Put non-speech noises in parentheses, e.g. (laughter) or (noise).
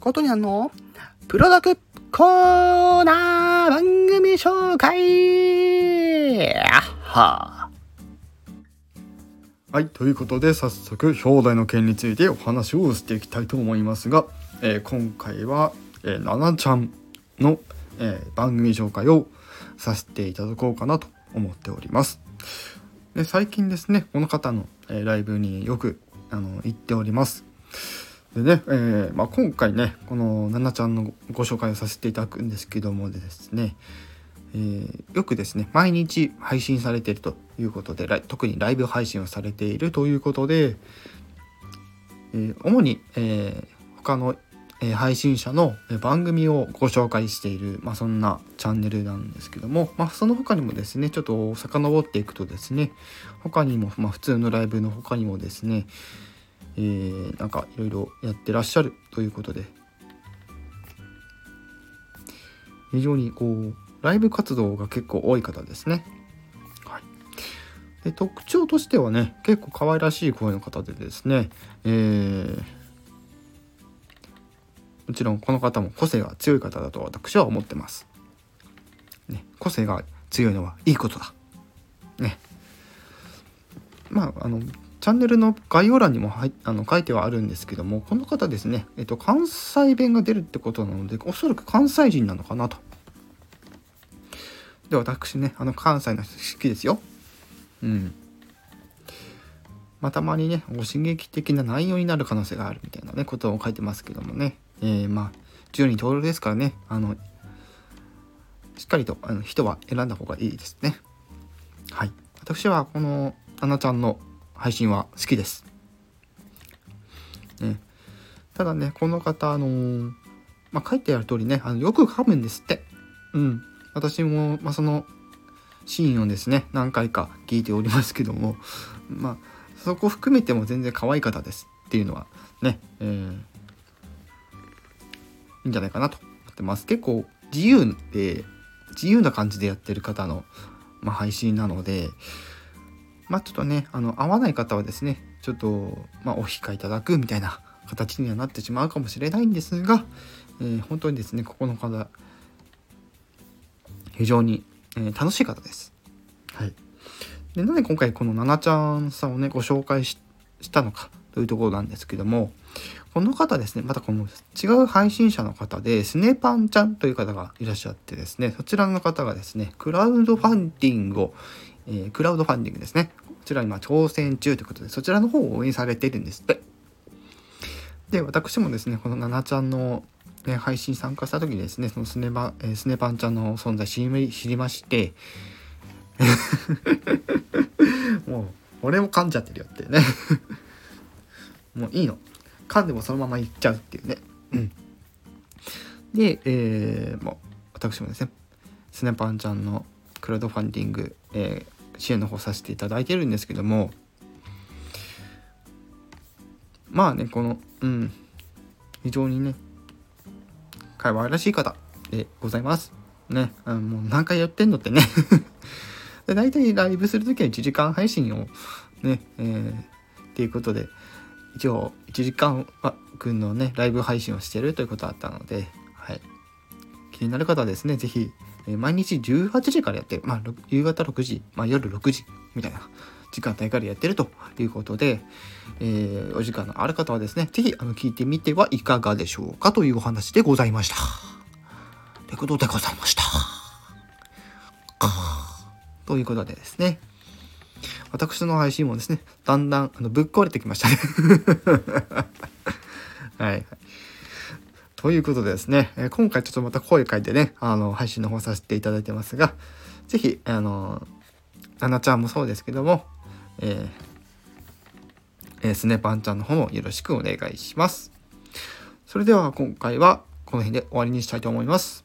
ことにゃんのプロダクコーナー番組紹介ははい、ということで早速表題の件についてお話をしていきたいと思いますが、えー、今回は、えー、ななちゃんの、えー、番組紹介をさせていただこうかなと思っております。で最近ですね、この方の、えライブによくあの行っております。でね、えー、まあ、今回ねこのななちゃんのご紹介をさせていただくんですけどもですね、えー、よくですね毎日配信されているということで特にライブ配信をされているということで、えー、主に、え他の、配信者の番組をご紹介している、まあ、そんなチャンネルなんですけども、まあ、その他にもですねちょっと遡っていくとですね他にも、まあ、普通のライブの他にもですねえー、なんかいろいろやってらっしゃるということで非常にこうライブ活動が結構多い方ですね。はい、で特徴としてはね結構可愛らしい声の方でですね、えー、もちろんこの方も個性が強い方だと私は思ってます。ね、個性が強いのはいいことだ。ね。まああのチャンネルの概要欄にも入あの書いてはあるんですけどもこの方ですね、えっと、関西弁が出るってことなのでおそらく関西人なのかなと。で私ねあの関西の人好きですよ。うん。まあ、たまにねご刺激的な内容になる可能性があるみたいなねことを書いてますけどもね、えー、まあ10人登録ですからねあのしっかりとあの人は選んだ方がいいですね。はい。私はこのあなちゃんの配信は好きです。ね、ただね、この方、あのー、まあ、書いてある通りね、あのよく噛むんですって。うん。私も、まあ、そのシーンをですね、何回か聞いておりますけども、まあ、そこ含めても全然可愛い方ですっていうのはね、えー、いいんじゃないかなと思ってます。結構自由で、自由な感じでやってる方の、まあ、配信なので、まあちょっとね、あの、合わない方はですね、ちょっと、まあお控えいただくみたいな形にはなってしまうかもしれないんですが、えー、本当にですね、ここの方、非常に、えー、楽しい方です。はい。で、なぜ今回このななちゃんさんをね、ご紹介したのかというところなんですけども、この方ですね、またこの違う配信者の方で、スネパンちゃんという方がいらっしゃってですね、そちらの方がですね、クラウドファンディングを、えー、クラウドファンディングですね。こちら今挑戦中ということで、そちらの方を応援されているんですって。で、私もですね、このななちゃんの、ね、配信参加した時にですね、そのスネバ、えー、スネパンちゃんの存在知り知りまして、(laughs) もう、俺も噛んじゃってるよってね (laughs) もういいの。噛んでもそのままいっちゃうっていうね。うん。で、えー、もう、私もですね、スネパンちゃんのクラウドファンディング、えー、支援の方させていただいてるんですけどもまあねこのうん非常にね会話らしい方でございます。ね、うん、もう何回やってんのってね。(laughs) で大体ライブする時は1時間配信をねえー、っていうことで一応1時間分のねライブ配信をしてるということだったので、はい、気になる方はですね是非え毎日18時からやってる。まあ、夕方6時、まあ、夜6時みたいな時間帯からやってるということで、えー、お時間のある方はですね、是非あの聞いてみてはいかがでしょうかというお話でございました。ということでございました。ということでですね、私の配信もですね、だんだんあのぶっ壊れてきましたね (laughs) はい。ということでですね、え今回ちょっとまた声書いてね、あの、配信の方させていただいてますが、是非あの、ななちゃんもそうですけども、えー、えー、スネパンちゃんの方もよろしくお願いします。それでは今回はこの辺で終わりにしたいと思います。